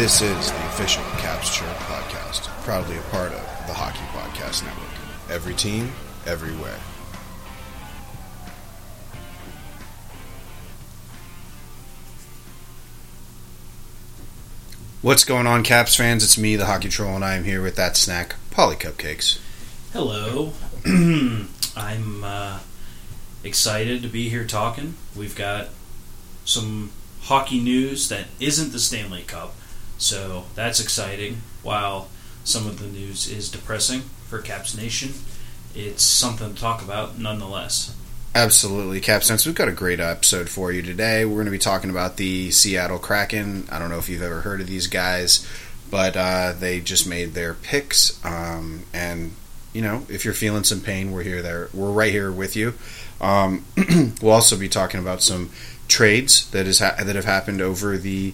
This is the official Caps Chirp podcast, proudly a part of the Hockey Podcast Network. Every team, everywhere. What's going on, Caps fans? It's me, the Hockey Troll, and I am here with that snack, Polly Cupcakes. Hello. I'm uh, excited to be here talking. We've got some hockey news that isn't the Stanley Cup, so that's exciting. While some of the news is depressing for Caps Nation, it's something to talk about nonetheless. Absolutely, Cap Sense. We've got a great episode for you today. We're going to be talking about the Seattle Kraken. I don't know if you've ever heard of these guys, but uh, they just made their picks. Um, and you know, if you're feeling some pain, we're here. There, we're right here with you. Um, we'll also be talking about some trades that is ha- that have happened over the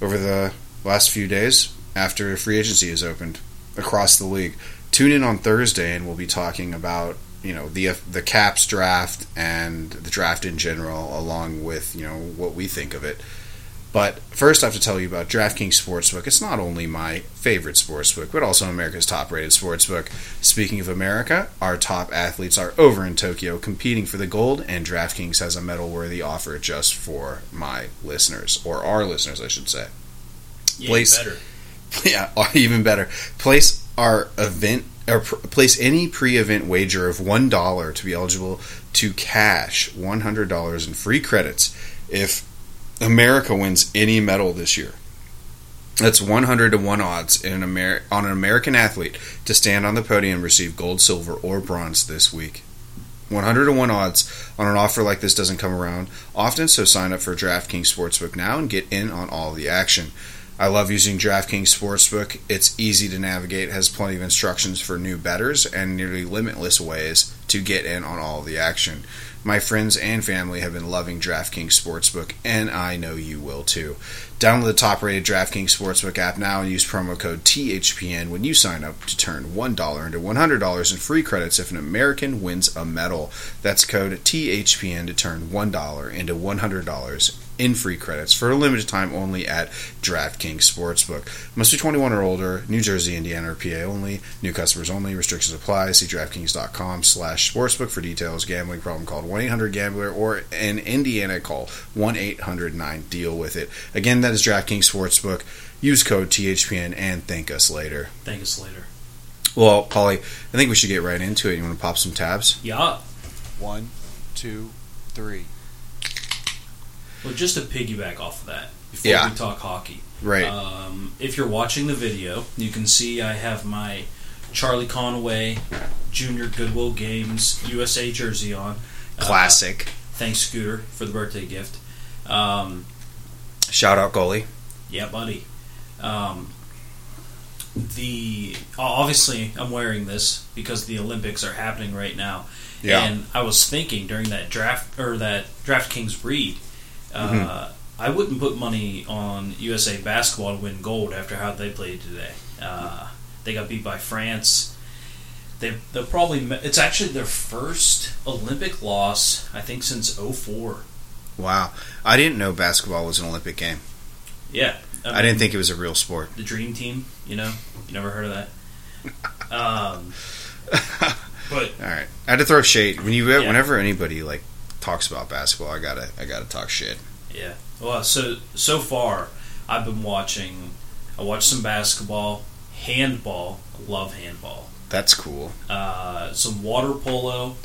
over the last few days after free agency has opened across the league. Tune in on Thursday, and we'll be talking about you know the the Caps draft and the draft in general, along with you know what we think of it. But first, I have to tell you about DraftKings Sportsbook. It's not only my favorite sportsbook, but also America's top-rated sportsbook. Speaking of America, our top athletes are over in Tokyo competing for the gold, and DraftKings has a medal-worthy offer just for my listeners, or our listeners, I should say. Yeah, Place- better. Yeah, even better. Place our event or place any pre-event wager of one dollar to be eligible to cash one hundred dollars in free credits if America wins any medal this year. That's one hundred to one odds in an Amer- on an American athlete to stand on the podium and receive gold, silver, or bronze this week. 100 to 1 odds on an offer like this doesn't come around often, so sign up for DraftKings Sportsbook now and get in on all the action. I love using DraftKings Sportsbook. It's easy to navigate, has plenty of instructions for new bettors, and nearly limitless ways to get in on all the action. My friends and family have been loving DraftKings Sportsbook, and I know you will too. Download the top rated DraftKings Sportsbook app now and use promo code THPN when you sign up to turn $1 into $100 in free credits if an American wins a medal. That's code THPN to turn $1 into $100 in free credits for a limited time only at DraftKings Sportsbook. Must be 21 or older, New Jersey, Indiana, or PA only. New customers only. Restrictions apply. See DraftKings.com slash sportsbook for details. Gambling problem called 1-800-GAMBLER or in Indiana call 1-800-9-DEAL with it. Again, that is DraftKings Sportsbook. Use code THPN and thank us later. Thank us later. Well, Polly, I think we should get right into it. You want to pop some tabs? Yeah. One, two, three. Well, just to piggyback off of that, before Yeah. we talk hockey, Right. Um, if you're watching the video, you can see I have my Charlie Conway Junior Goodwill Games USA jersey on. Uh, Classic. thanks, Scooter, for the birthday gift. Um, Shout out goalie. yeah, buddy. Um, the obviously I'm wearing this because the Olympics are happening right now. Yeah. And I was thinking during that draft or that DraftKings read, uh, I wouldn't put money on USA basketball to win gold after how they played today. Uh, they got beat by France. They they'll probably it's actually their first Olympic loss I think since 04. Wow. I didn't know basketball was an Olympic game. Yeah. I didn't think it was a real sport. the Dream Team. You know, you never heard of that. Um, but All right, I had to throw shade when you Yeah. whenever anybody like talks about basketball. I gotta I gotta talk shit. yeah, well, so so far I've been watching. I watched some basketball, handball. I love handball. That's cool, Uh, some water polo,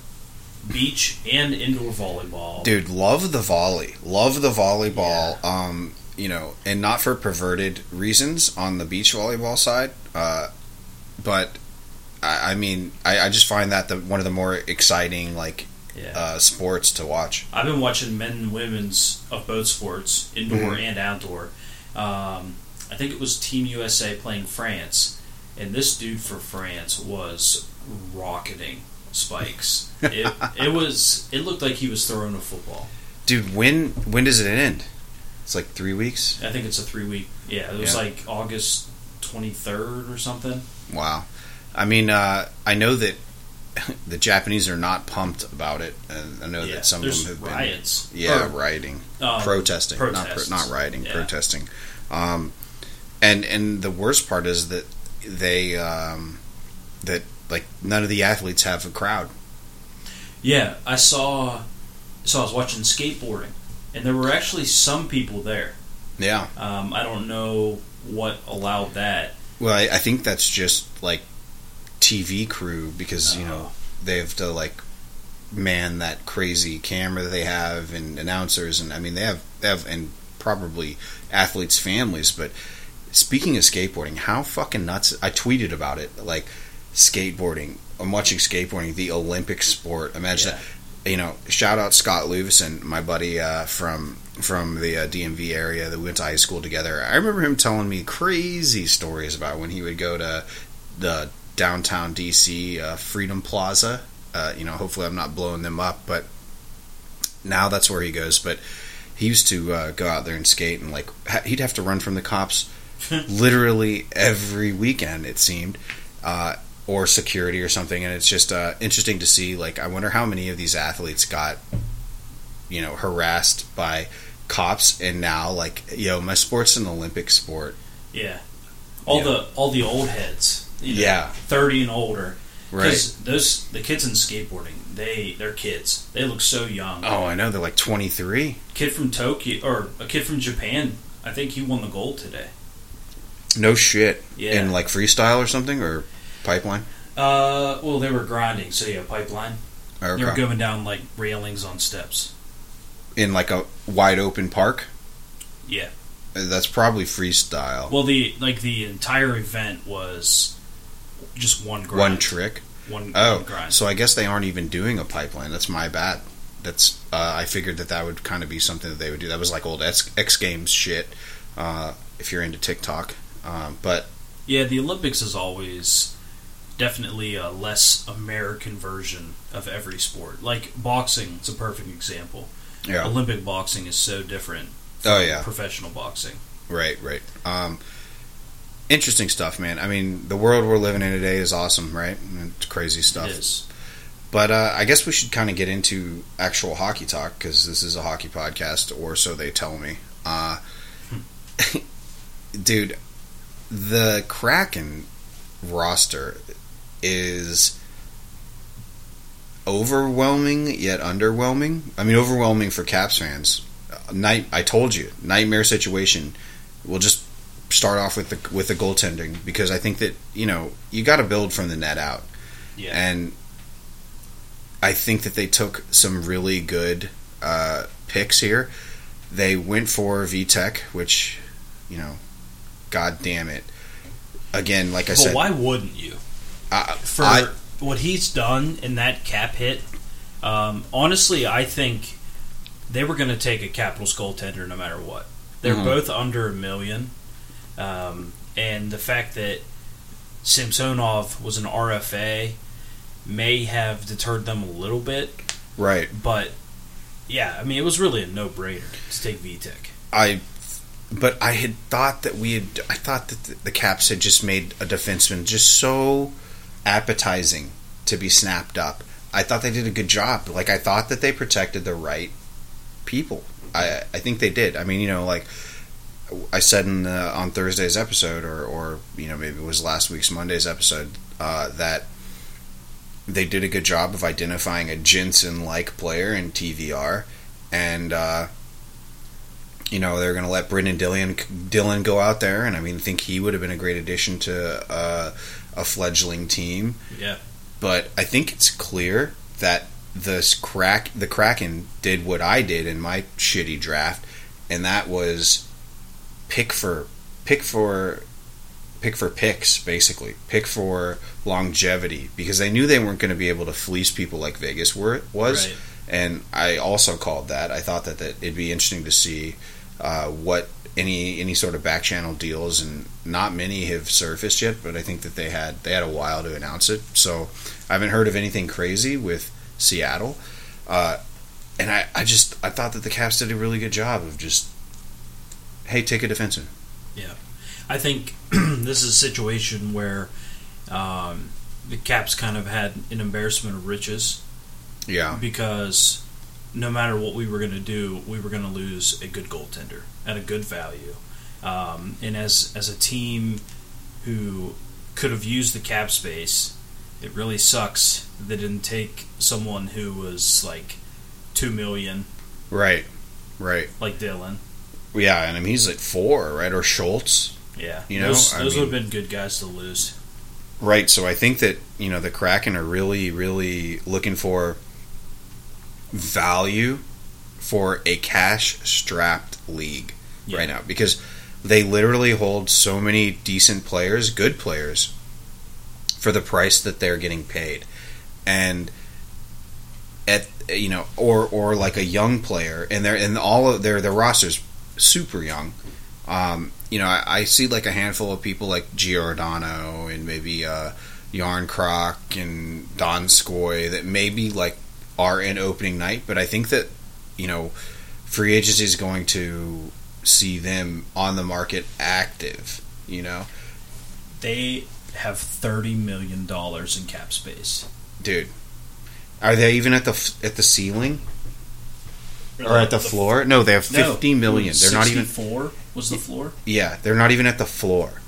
beach and indoor volleyball. dude. Love the volley. Love the volleyball. Um, you know, and not for perverted reasons on the beach volleyball side. Uh, but I, I mean, I, I just find that the one of the more exciting like Yeah, uh, sports to watch. I've been watching men and women's of both sports, indoor Mhm. and outdoor. Um, I think it was Team USA playing France, and this dude for France was rocketing spikes. It, it was. It looked like he was throwing a football. Dude, when when does it end? It's like three weeks. I think it's a three week. Yeah, it was Yeah. like August twenty third or something. Wow. I mean, uh, I know that the Japanese are not pumped about it, and I know yeah, that some of them have been riots. yeah Or, rioting, um, protesting, not pro- not rioting, Yeah. protesting. Um, and and the worst part is that they um, that like none of the athletes have a crowd. Yeah, I saw. So I was watching skateboarding, and there were actually some people there. Yeah. Um, I don't know what allowed that. Well, I, I think that's just like TV crew because you know they have to like man that crazy camera that they have and announcers and I mean they have they have and probably athletes' families. But speaking of skateboarding, how fucking nuts! I tweeted about it like skateboarding. I'm watching skateboarding, the Olympic sport. Imagine Yeah. that. You know, shout out Scott Luvison, my buddy uh, from from the uh, DMV area that we went to high school together. I remember him telling me crazy stories about when he would go to the downtown DC uh, Freedom Plaza. Uh, you know, hopefully I'm not blowing them up, but now that's where he goes. But he used to uh, go out there and skate, and like ha- he'd have to run from the cops literally every weekend. It seemed. Uh, or security or something, and it's just uh, interesting to see. Like, I wonder how many of these athletes got, you know, harassed by cops, and now like, yo, my sport's an Olympic sport, Yeah, all the all the old heads. You know, Yeah. thirty and older. right? Because those the kids in skateboarding, they they're kids. They look so young. Oh, I know they're like twenty three. Kid from Tokyo or a kid from Japan. I think he won the gold today. No shit. Yeah. In like freestyle or something or pipeline. Uh, well, they were grinding, so yeah, pipeline. Or, They were going down like railings on steps. in like a wide open park. Yeah. That's probably freestyle. Well, the like the entire event was just one grind. One trick. One, Oh, one grind. so I guess they aren't even doing a pipeline. That's my bad. That's uh, I figured that that would kind of be something that they would do. That was like old X, X Games shit. Uh, if you're into TikTok, um, but Yeah, the Olympics is always definitely a less American version of every sport. Like boxing, it's a perfect example. yeah, Olympic boxing is so different. Oh, yeah. professional boxing. right, right. Um, interesting stuff, man. I mean, the world we're living in today is awesome, right? It's crazy stuff. It is. But uh, I guess we should kind of get into actual hockey talk because this is a hockey podcast, or so they tell me. Uh, dude, the Kraken roster is overwhelming yet underwhelming. I mean, overwhelming for Caps fans. Night, I told you, nightmare situation. We'll just start off with the with the goaltending because I think that you know you got to build from the net out. Yeah. And I think that they took some really good uh, picks here. They went for Vitek, which, you know, god damn it. Again, like I but said, why wouldn't you? I, For I- what he's done in that cap hit, um, honestly, I think they were going to take a Capitals goaltender no matter what. They're Mhm. both under a million, um, and the fact that Samsonov was an RFA may have deterred them a little bit. right. But yeah, I mean, it was really a no-brainer to take Vitek. I, but I had thought that we had. I thought that the Caps had just made a defenseman just so appetizing to be snapped up. I thought they did a good job. Like I thought that they protected the right people. I I think they did. I mean, you know, like I said in the, on Thursday's episode, or or you know maybe it was last week's Monday's episode, uh, that they did a good job of identifying a Jensen like player in TVR, and uh, you know they're going to let Brendan Dillon Dillon go out there, and I mean, think he would have been a great addition to uh, a fledgling team. Yeah. But I think it's clear that this crack the Kraken did what I did in my shitty draft, and that was pick for pick for pick for picks basically. Pick for longevity because they knew they weren't going to be able to fleece people like Vegas were was. Right. and I also called that. I thought that, that it'd be interesting to see uh, what any any sort of back channel deals and not many have surfaced yet but I think that they had they had a while to announce it. So I haven't heard of anything crazy with Seattle. Uh, and I, I just I thought that the Caps did a really good job of just hey take a defenseman Yeah, I think this is a situation where um, the Caps kind of had an embarrassment of riches yeah because no matter what we were going to do, we were going to lose a good goaltender at a good value. Um, and as as a team who could have used the cap space, it really sucks that they didn't take someone who was like two million, Right, right. like Dillon. Yeah, and I mean he's like four, right? Or Schultz, Yeah, You know, those, those mean- would have been good guys to lose. right? So I think that you know the Kraken are really, really looking for value for a cash-strapped league Yeah. right now because they literally hold so many decent players, good players, for the price that they're getting paid, and at you know, or or like a young player, and they're and all of their their rosters super young. Um, you know, I, I see like a handful of people like Giordano and maybe uh, Järnkrok and Donskoi that maybe like are in opening night, but I think that you know free agency is going to see them on the market active. You know, They have thirty million dollars in cap space. dude, are they even at the at the ceiling or at the floor? No, they have No, fifty million. They're not even. Four was the floor. Yeah, they're not even at the floor.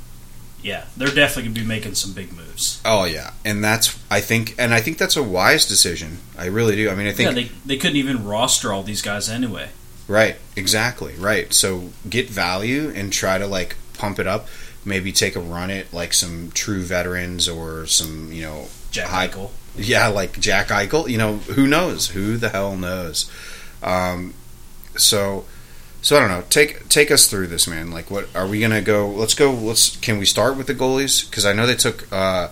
Yeah, they're definitely gonna be making some big moves. Oh yeah, and that's I think, and I think that's a wise decision. I really do. I mean, I think yeah, they they couldn't even roster all these guys anyway. right, exactly, right. So get value and try to like pump it up. Maybe take a run at like some true veterans or some you know Jack high- Eichel. Yeah, like Jack Eichel. You know, who knows? Who the hell knows? Um, so, so I don't know. Take take us through this, man. Like, what are we gonna go? Let's go. Let's. Can we start with the goalies? Because I know they took uh,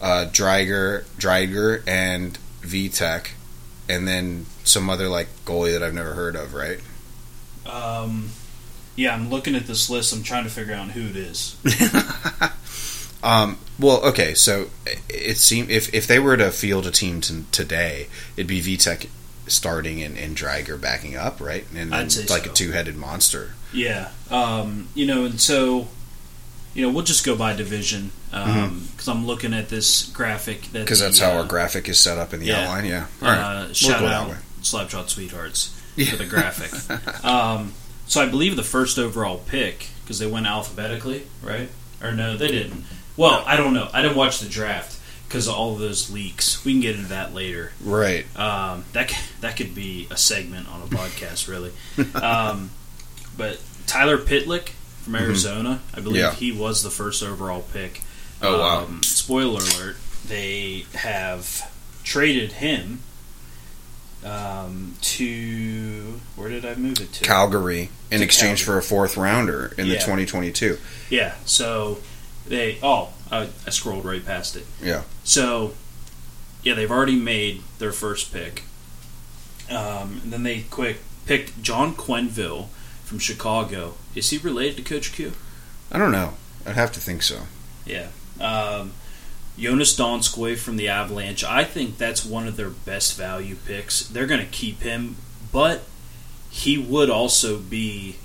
uh, Driedger, Driedger, and Vitek, and then some other like goalie that I've never heard of. Right? Um, yeah, I'm looking at this list. I'm trying to figure out who it is. Um, well, okay, so it- it seemed if if they were to field a team t- today, it'd be Vitek starting and, and Driedger backing up, right? And I'd say it's like so. a two headed monster. Yeah, um, you know, and so you know, we'll just go by division because I'm looking at this graphic that Because Mm-hmm. that's how uh, our graphic is set up in the yeah. outline. Yeah. All right. Uh, We'll shout out. Slapshot Sweethearts Yeah. for the graphic. um, so I believe the first overall pick because they went alphabetically, right? Or no, they didn't. Well, I don't know. I didn't watch the draft because of all of those leaks. We can get into that later. Right. Um, that that could be a segment on a podcast, really. Um, but Tyler Pitlick from Arizona, I believe Mm-hmm. Yeah. he was the first overall pick. Oh, wow. Um, spoiler alert: they have traded him um, to where did I move it to? Calgary in To exchange Calgary. for a fourth rounder in the 2022. Yeah. So they. Oh, I, I scrolled right past it. Yeah. So, yeah, they've already made their first pick. Um, and then they quick picked John Quenneville from Chicago. Is he related to Coach Q? I don't know. I'd have to think so. Yeah. Um, Jonas Donskoi from the Avalanche. I think that's one of their best value picks. They're going to keep him, but he would also be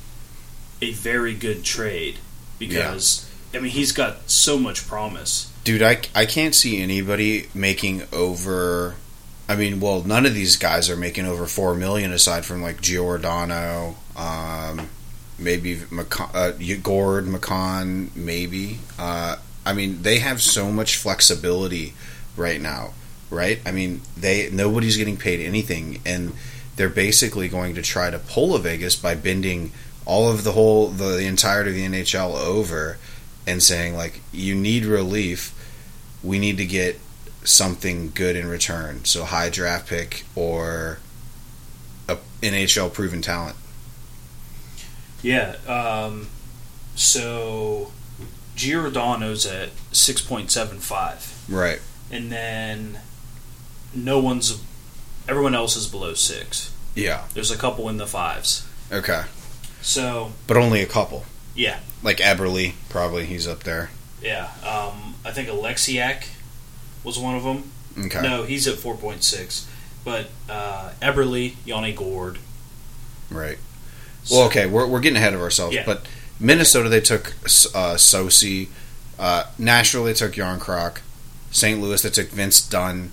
a very good trade because I mean he's got so much promise. Dude, I, I can't see anybody making over. I mean, well, none of these guys are making over four million aside from like Giordano, um, maybe McCann, uh, Gourde, McCann, maybe. Uh, I mean, they have so much flexibility right now, right? I mean, they nobody's getting paid anything, and they're basically going to try to pull a Vegas by bending all of the whole the, the entirety of the NHL over and saying like you need relief we need to get something good in return so high draft pick or a NHL proven talent Yeah. Um, so Giordano's at six point seven five, right and then no one's. Everyone else is below six. yeah There's a couple in the fives. okay So but only a couple yeah, like Eberle probably he's up there yeah. Um, I think Oleksiak was one of them. okay No, he's at four point six. But uh, Eberle, Yanni Gourde. right well okay we're, we're getting ahead of ourselves Yeah. but Minnesota they took uh, Soucy uh, Nashville they took Järnkrok St. Louis they took Vince Dunn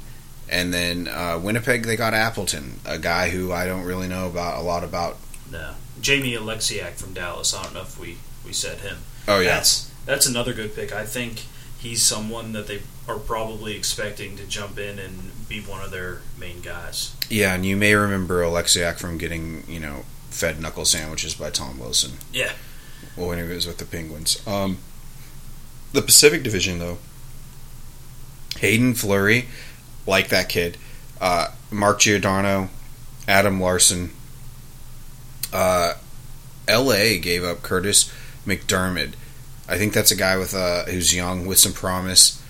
and then uh, Winnipeg they got Appleton a guy who I don't really know about a lot about No, Jamie Oleksiak from Dallas. I don't know if we we said him. Oh yeah, That's that's another good pick. I think he's someone that they are probably expecting to jump in and be one of their main guys. yeah, and you may remember Oleksiak from getting you know fed knuckle sandwiches by Tom Wilson. Yeah. Well, when he was with the Penguins. Um, the Pacific Division though, Hayden Fleury, like that kid, uh, Mark Giordano, Adam Larsson. Uh, L.A. gave up Kurtis MacDermid. I think that's a guy with uh, who's young with some promise.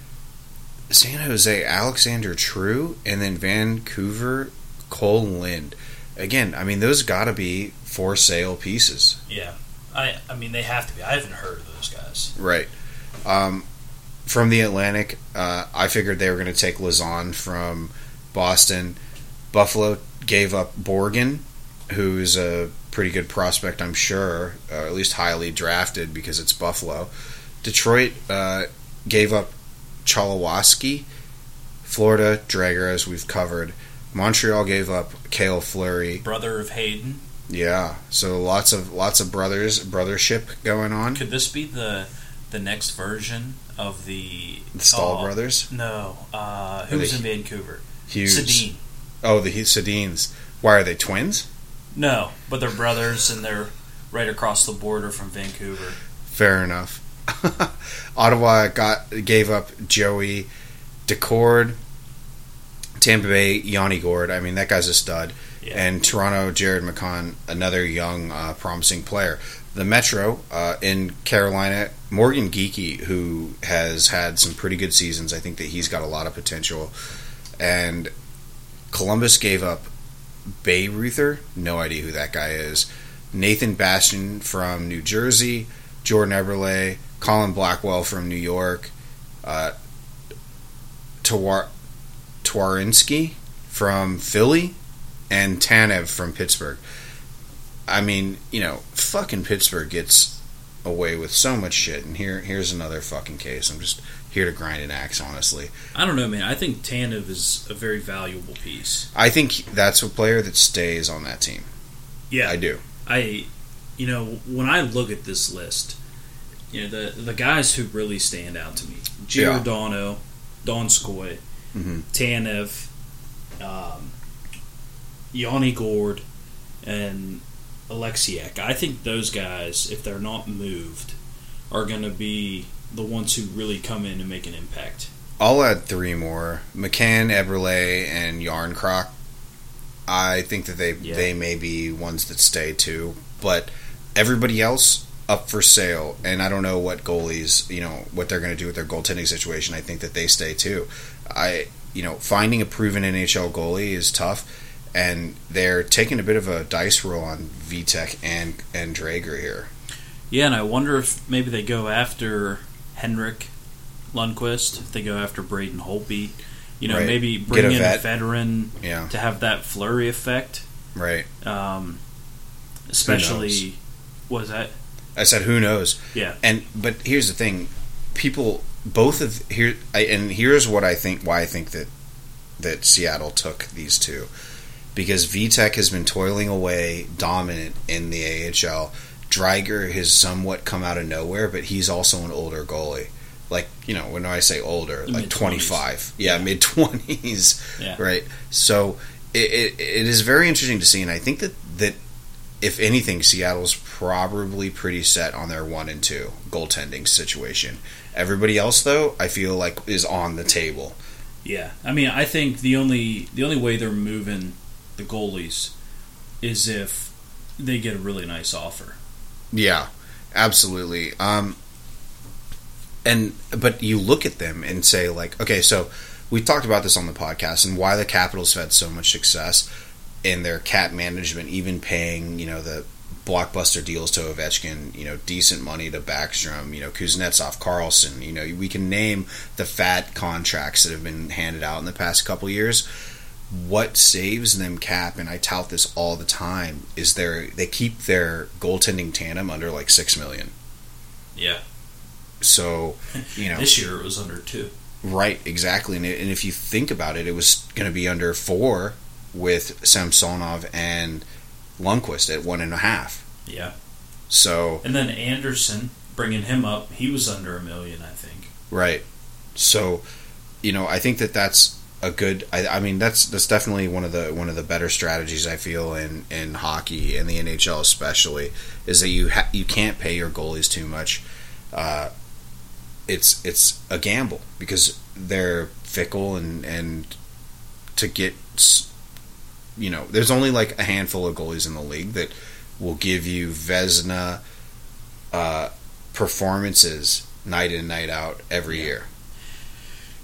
San Jose, Alexander True, and then Vancouver, Cole Lind. Again, I mean, those got to be for sale pieces, Yeah. I I mean they have to be. I haven't heard of those guys. right? Um, from the Atlantic, uh, I figured they were going to take Lauzon from Boston. Buffalo gave up Borgen, who's a pretty good prospect, I'm sure, uh, at least highly drafted because it's Buffalo. Detroit uh, gave up Cholowski. Florida, Driedger, as we've covered. Montreal gave up Cale Fleury. Brother of Hayden. Yeah, so lots of lots of brothers brothership going on. Could this be the the next version of the The Staal oh, brothers, No. Uh, in Vancouver? Hughes. Sedin. Oh, the Sedins. Why are they twins? No, but they're brothers and they're right across the border from Vancouver. Fair enough. Ottawa got gave up Joey Daccord, Tampa Bay Yanni Gourde. I mean that guy's a stud. Yeah. And Toronto Jared McCann, another young, uh, promising player. The Metro uh, in Carolina, Morgan Geekie, who has had some pretty good seasons. I think that he's got a lot of potential. And Columbus gave up Bayreuther. No idea who that guy is. Nathan Bastian from New Jersey. Jordan Eberle. Colin Blackwell from New York. Uh, Tawar- Twarynski from Philly. And Tanev from Pittsburgh. I mean, you know, fucking Pittsburgh gets away with so much shit, and here here's another fucking case. I'm just here to grind an axe, honestly. I don't know, man. I think Tanev is a very valuable piece. I think that's a player that stays on that team. Yeah, I do. I, you know, when I look at this list, you know, the the guys who really stand out to me: Yeah. Giordano, Donskoi, Mhm. Tanev, um, Yanni Gourde, and Oleksiak. I think those guys, if they're not moved, are going to be the ones who really come in and make an impact. I'll add three more: McCann, Eberle, and Järnkrok. I think that they Yeah. they may be ones that stay too, but everybody else up for sale. And I don't know what goalies, you know, what they're going to do with their goaltending situation. I think that they stay too. I, you know, finding a proven NHL goalie is tough, and they're taking a bit of a dice roll on Vitek and and Driedger here. Yeah, and I wonder if maybe they go after Henrik Lundqvist, if they go after Braden Holtby. You know, Right. maybe bring a in vet. a veteran Yeah, to have that flurry effect. right. Um, especially, was that? I said, who knows? Yeah. And but here's the thing, people both of here I, and here's what I think why I think that that Seattle took these two because Vitek has been toiling away dominant in the AHL. Driedger has somewhat come out of nowhere, but he's also an older goalie. Like you know, when I say older, like twenty five, yeah, mid twenties, Yeah. right? So it, it, it is very interesting to see, and I think that that if anything, Seattle's probably pretty set on their one and two goaltending situation. Everybody else, though, I feel like is on the table. Yeah. I mean, I think the only the only way they're moving the goalies is if they get a really nice offer. Yeah, absolutely. Um, and but you look at them and say like, okay, so we talked about this on the podcast and why the Capitals have had so much success in their cap management, even paying you know the blockbuster deals to Ovechkin, you know, decent money to Backstrom, you know, Kuznetsov, Carlson, you know, we can name the fat contracts that have been handed out in the past couple years. What saves them cap, and I tout this all the time, is their they keep their goaltending tandem under like six million. Yeah. So, you know, This year it was under two. right, exactly. And, it, and if you think about it, it was going to be under four with Samsonov and Lundqvist at one and a half. Yeah. So And then Anderson, bringing him up, he was under a million, I think. right. So you know, I think that that's a good. I, I mean, that's that's definitely one of the one of the better strategies I feel in in hockey and the NHL especially is that you ha- you can't pay your goalies too much. Uh, it's it's a gamble because they're fickle and and to get you know there's only like a handful of goalies in the league that will give you Vezina uh, performances night in night out every year.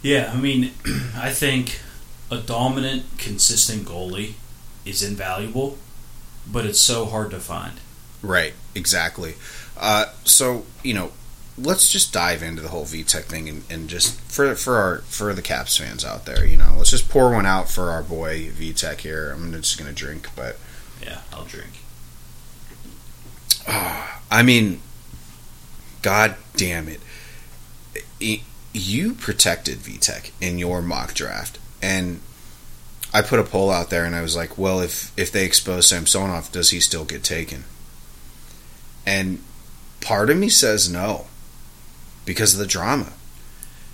Yeah, I mean, I think a dominant, consistent goalie is invaluable, but it's so hard to find. Right, exactly. Uh, so you know, let's just dive into the whole Vitek thing and, and just for for our for the Caps fans out there, you know, let's just pour one out for our boy Vitek here. I'm just gonna drink, but Yeah, I'll drink. I mean, God damn it, you protected Vitek in your mock draft, and I put a poll out there, and I was like, well, if if they expose Samsonov, does he still get taken? And part of me says no, because of the drama.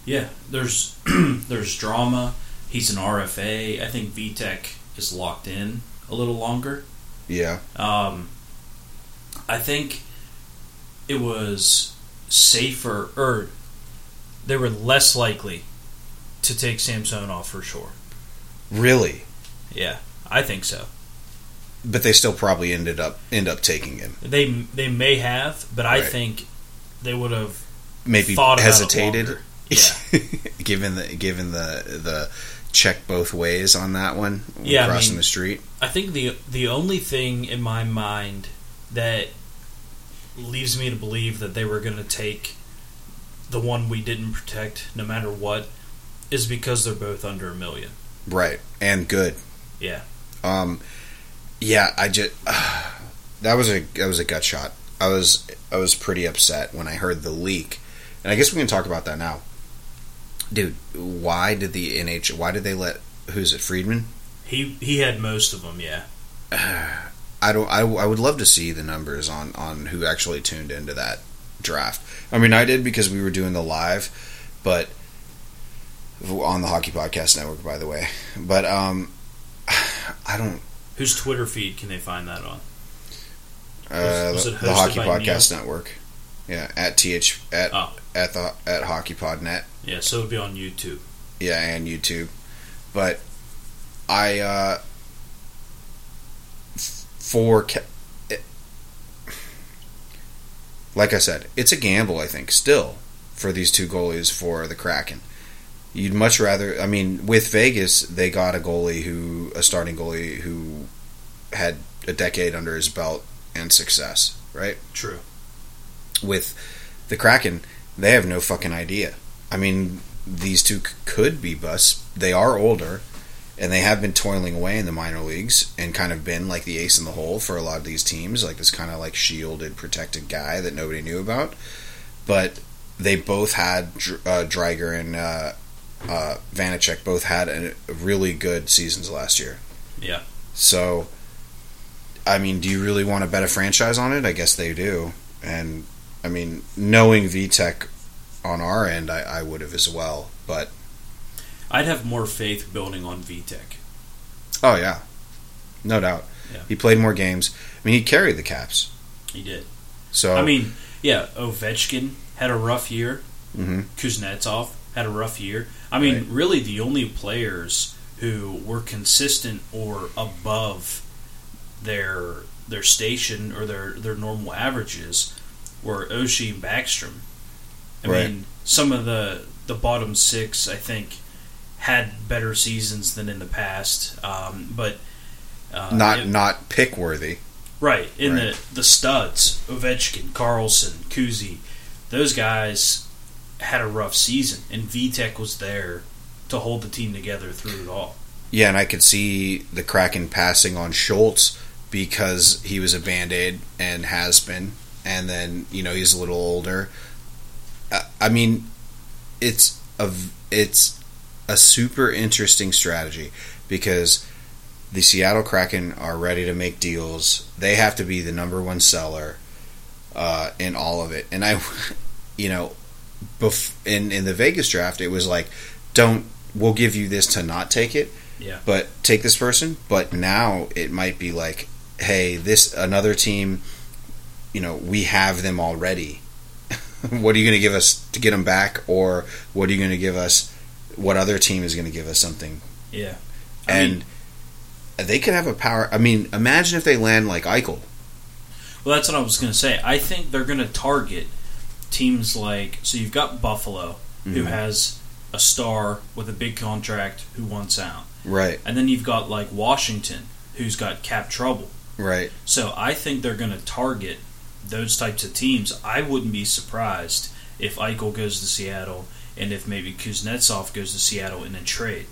Yeah, there's there's drama. He's an RFA. I think Vitek is locked in a little longer. Yeah, Um, I think it was safer, or they were less likely to take Samsonov for sure. really, Yeah, I think so. but they still probably ended up end up taking him. They they may have, but I Right. think they would have Maybe thought about it hesitated. longer. Yeah. given the given the the check both ways on that one, Yeah, I crossing mean- the street. I think the the only thing in my mind that leaves me to believe that they were going to take the one we didn't protect, no matter what, is because they're both under a million. Right, and good. Yeah. Um, yeah, I just that was a that was a gut shot. I was I was pretty upset when I heard the leak, and I guess we can talk about that now, dude. Why did the NH? Why did they let who's it Friedman? He he had most of them. Yeah. I don't. I, I would love to see the numbers on on who actually tuned into that draft. I mean, I did because we were doing the live, but on the Hockey Podcast Network, by the way. But um, I don't. Whose Twitter feed can they find that on? Uh, Was- was the, it the hosted Hockey Podcast Network. Yeah, at th at Oh. at the at HockeyPodNet. Yeah, so it'd be on YouTube. Yeah, and YouTube. But I uh for ca- it, like I said, it's a gamble. I think still for these two goalies for the Kraken. You'd much rather. I mean, with Vegas, they got a goalie who a starting goalie who had a decade under his belt and success. Right True. with the Kraken, they have no fucking idea. I mean, these two c- could be busts. They are older, and they have been toiling away in the minor leagues and kind of been like the ace in the hole for a lot of these teams, like this kind of like shielded, protected guy that nobody knew about. But they both had uh, Driedger and uh, uh, Vanecek both had a, really good seasons last year. Yeah. So, I mean, do you really want to bet a franchise on it? I guess they do. And, I mean, knowing Vitek on our end, I, I would have as well. But, I'd have more faith building on Vitek. oh, yeah. No doubt. Yeah. He played more games. I mean, he carried the Caps. He did. So, I mean, yeah, Ovechkin had a rough year. mhm. Kuznetsov had a rough year. I mean, Right. really, the only players who were consistent or above their their station or their their normal averages were Oshie and Backstrom. I Right. mean, some of the the bottom six, I think, had better seasons than in the past. Um, but uh, not it- not pick worthy. Right. In Right. the the studs, Ovechkin, Carlson, Kuzi, those guys had a rough season, and Vitek was there to hold the team together through it all. Yeah, and I could see the Kraken passing on Schultz because he was a band aid and has been, and then you know he's a little older. I- I mean, it's a it's a super interesting strategy because the Seattle Kraken are ready to make deals. They have to be the number one seller. uh, in all of it. And I, you know, bef- in in the Vegas draft, it was like, don't we'll give you this to not take it, Yeah. but take this person. But now it might be like, hey, this another team, you know, we have them already. what are you going to give us to get them back, or what are you going to give us? What other team is going to give us something? Yeah. I And mean, they could have a power. I mean, imagine if they land like Eichel. well, that's what I was going to say. I think they're going to target teams like. So you've got Buffalo, who Mhm. has a star with a big contract who wants out. Right, And then you've got like Washington, who's got cap trouble. right. So I think they're going to target those types of teams. I wouldn't be surprised if Eichel goes to Seattle and if maybe Kuznetsov goes to Seattle in a trade.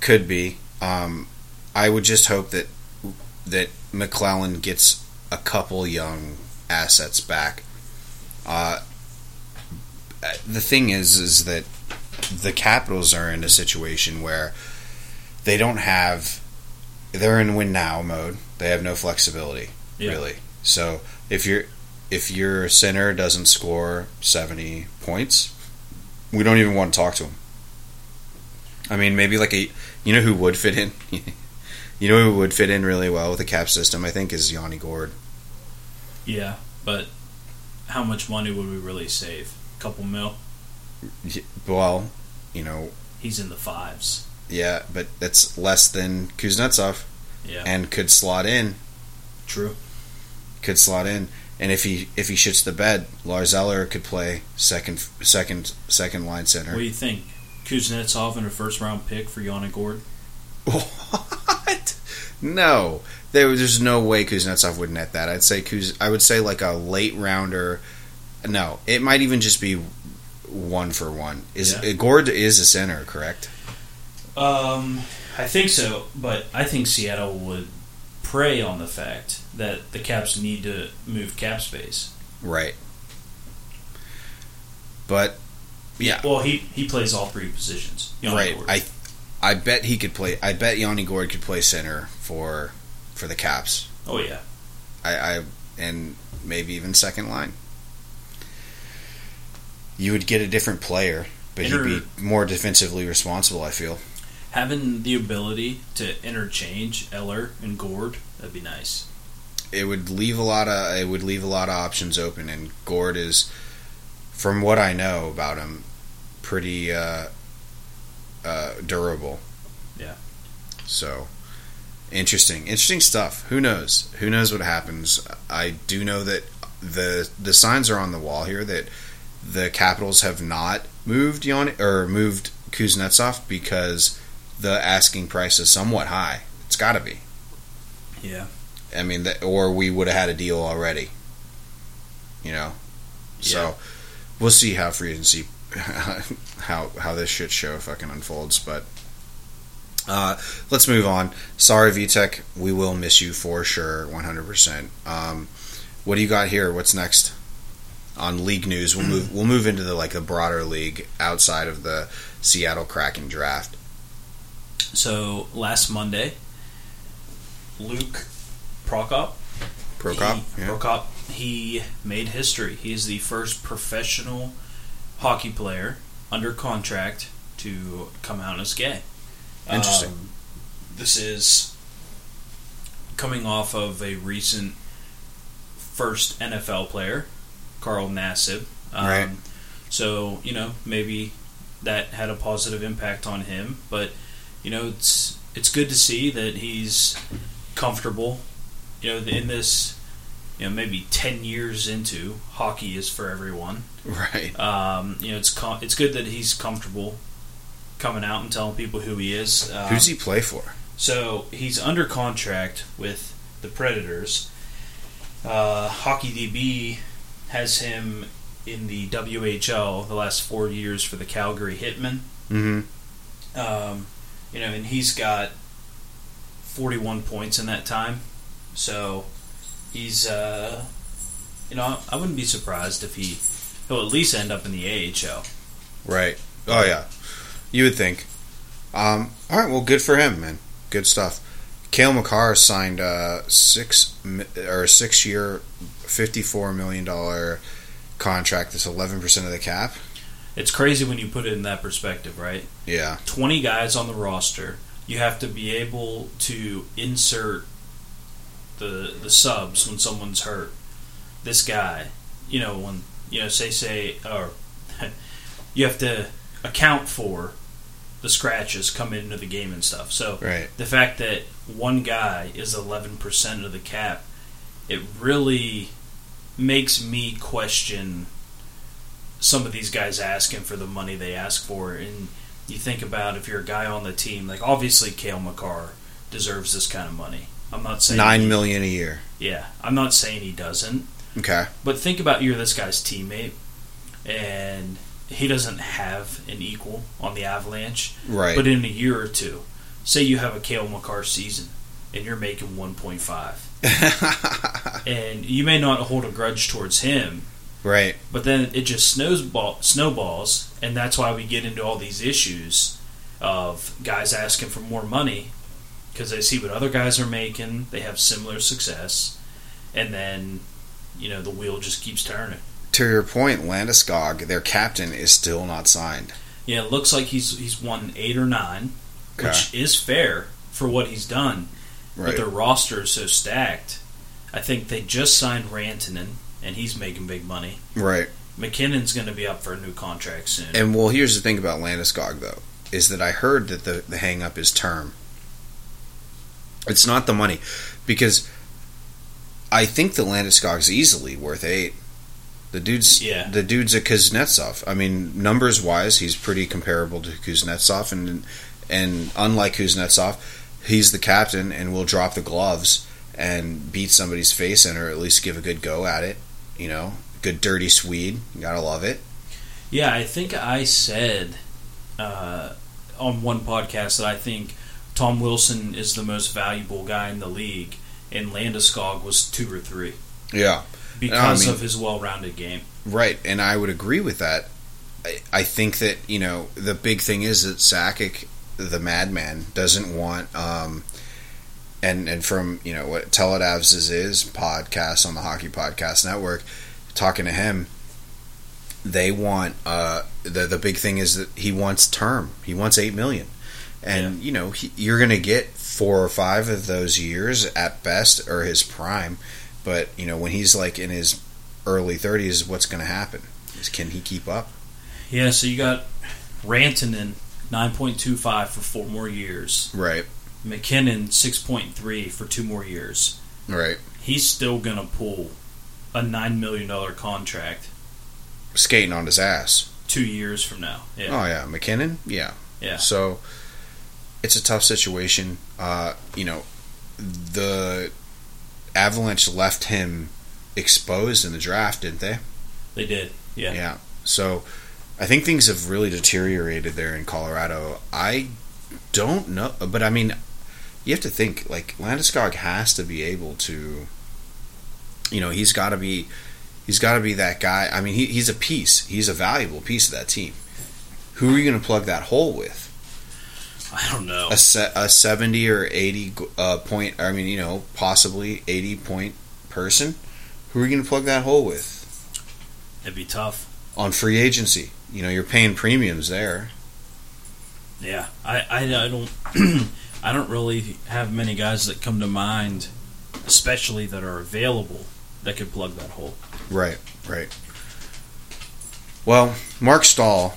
Could be. Um, I would just hope that that MacLellan gets a couple young assets back. Uh, the thing is, is that the Capitals are in a situation where they don't have. They're in win now mode. They have no flexibility, Yeah. really. So if you're if your center doesn't score seventy points, we don't even want to talk to him. I mean, maybe like a you know who would fit in. you know who would fit in really well with the cap system. I think is Yanni Gourde. Yeah, but how much money would we really save? A couple mil? Well, you know, He's in the fives. yeah, but that's less than Kuznetsov, Yeah, and could slot in. true. Could slot in, and if he if he shits the bed, Lars Eller could play second second second line center. What do you think? Kuznetsov and a first round pick for Yanni Gourde? what? No, there, there's no way Kuznetsov would net that. I'd say Kuz, I would say like a late rounder. No, it might even just be one for one. Is Yeah. Gourde is a center, correct? Um, I think so, but I think Seattle would prey on the fact that the Caps need to move cap space. Right. But yeah, Well, he he plays all three positions. Yanni right. Gourde. I I bet he could play. I bet Yanni Gourde could play center for for the Caps. oh yeah, I, I and maybe even second line. You would get a different player, but Inter- he'd be more defensively responsible. I feel. Having the ability to interchange Eller and Gourde that'd be nice. It would leave a lot of it would leave a lot of options open, and Gourde is, from what I know about him, pretty uh, uh, durable. Yeah. So interesting, interesting stuff. Who knows? Who knows what happens? I do know that the the signs are on the wall here that the Capitals have not moved Yon or moved Kuznetsov because the asking price is somewhat high. It's got to be. Yeah, I mean, that, or we would have had a deal already. You know, so we'll see how free agency, how how this shit show fucking unfolds. But uh, let's move on. Sorry, Vitek, we will miss you for sure, one hundred percent. Um, what do you got here? What's next on league news? We'll move. We'll move into the like the broader league outside of the Seattle Kraken draft. So last Monday, Luke Prokop, Prokop, he, yeah. Prokop, he made history. He is the first professional hockey player under contract to come out as gay. Interesting. Um, this is coming off of a recent first NFL player, Carl Nassib. Um, Right. So you know maybe that had a positive impact on him, but you know it's it's good to see that he's comfortable. You know in this, you know maybe ten years into hockey is for everyone. right. Um, you know it's com- it's good that he's comfortable coming out and telling people who he is. Um, Who's he play for? so he's under contract with the Predators. Uh, Hockey DB has him in the WHL the last four years for the Calgary Hitmen. Mm-hmm. Um, you know, and he's got 41 points in that time. So he's, uh, you know, I wouldn't be surprised if he he'll at least end up in the AHL. Right. Oh yeah. You would think. Um, all right. Well, good for him, man. Good stuff. Cale Makar signed a six or six year, fifty four million dollar contract. That's eleven percent of the cap. It's crazy when you put it in that perspective, right? Yeah, 20 guys on the roster. You have to be able to insert the the subs when someone's hurt. This guy, you know, when you know, say say or you have to account for the scratches coming into the game and stuff. So right. the fact that one guy is 11% of the cap, it really makes me question some of these guys asking for the money they ask for. And you think about if you're a guy on the team, like obviously Cale Makar deserves this kind of money. I'm not saying Nine million a year. Yeah, I'm not saying he doesn't. Okay. But think about you're this guy's teammate, and he doesn't have an equal on the Avalanche. Right. But in a year or two, say you have a Cale Makar season, and you're making 1.5, and you may not hold a grudge towards him, right. but then it just snowball, snowballs, and that's why we get into all these issues of guys asking for more money because they see what other guys are making, they have similar success, and then you know the wheel just keeps turning. To your point, Landeskog, their captain, is still not signed. Yeah, it looks like he's he's won eight or nine, Okay. which is fair for what he's done. But their roster is so stacked. I think they just signed Rantanen, and he's making big money. Right. MacKinnon's going to be up for a new contract soon. And well, here's the thing about Landeskog, though, is that I heard that the the hang up is term. It's not the money, because I think that Landeskog's easily worth eight. The dude's Yeah. the dude's a Kuznetsov. I mean, numbers wise, he's pretty comparable to Kuznetsov, and and unlike Kuznetsov, he's the captain and will drop the gloves and beat somebody's face in, or at least give a good go at it. You know, good dirty Swede. You gotta love it. Yeah, I think I said uh, on one podcast that I think Tom Wilson is the most valuable guy in the league, and Landeskog was two or three Yeah. because mean- of his well-rounded game. Right, and I would agree with that. I, I think that you know the big thing is that Sakic, the madman, doesn't want, um, and and from you know what Teledavs is his podcast on the Hockey Podcast Network, talking to him, they want uh, the the big thing is that he wants term. He wants eight million, and you know he, you're going to get four or five of those years at best or his prime, but you know when he's like in his early 30s, what's going to happen? Is can he keep up? Yeah, so you got Rantanen nine point two five for four more years, Right, MacKinnon six point three for two more years. right. He's still gonna pull a nine million dollar contract Skating on his ass. two years from now. Yeah, Oh yeah, MacKinnon. Yeah. yeah. So it's a tough situation. Uh, you know, the Avalanche left him exposed in the draft, didn't they? They did. Yeah. Yeah. So I think things have really deteriorated there in Colorado. I don't know, but I mean, you have to think like Landeskog has to be able to. You know, he's got to be, he's got to be that guy. I mean, he, he's a piece. He's a valuable piece of that team. Who are you going to plug that hole with? I don't know. A, se- a seventy or eighty uh, point. I mean, you know, possibly eighty point person. Who are you going to plug that hole with? It'd be tough. on free agency. You know, you're paying premiums there. Yeah, I, I, I don't I don't really have many guys that come to mind, especially that are available that could plug that hole. Right, right. Well, Marc Staal,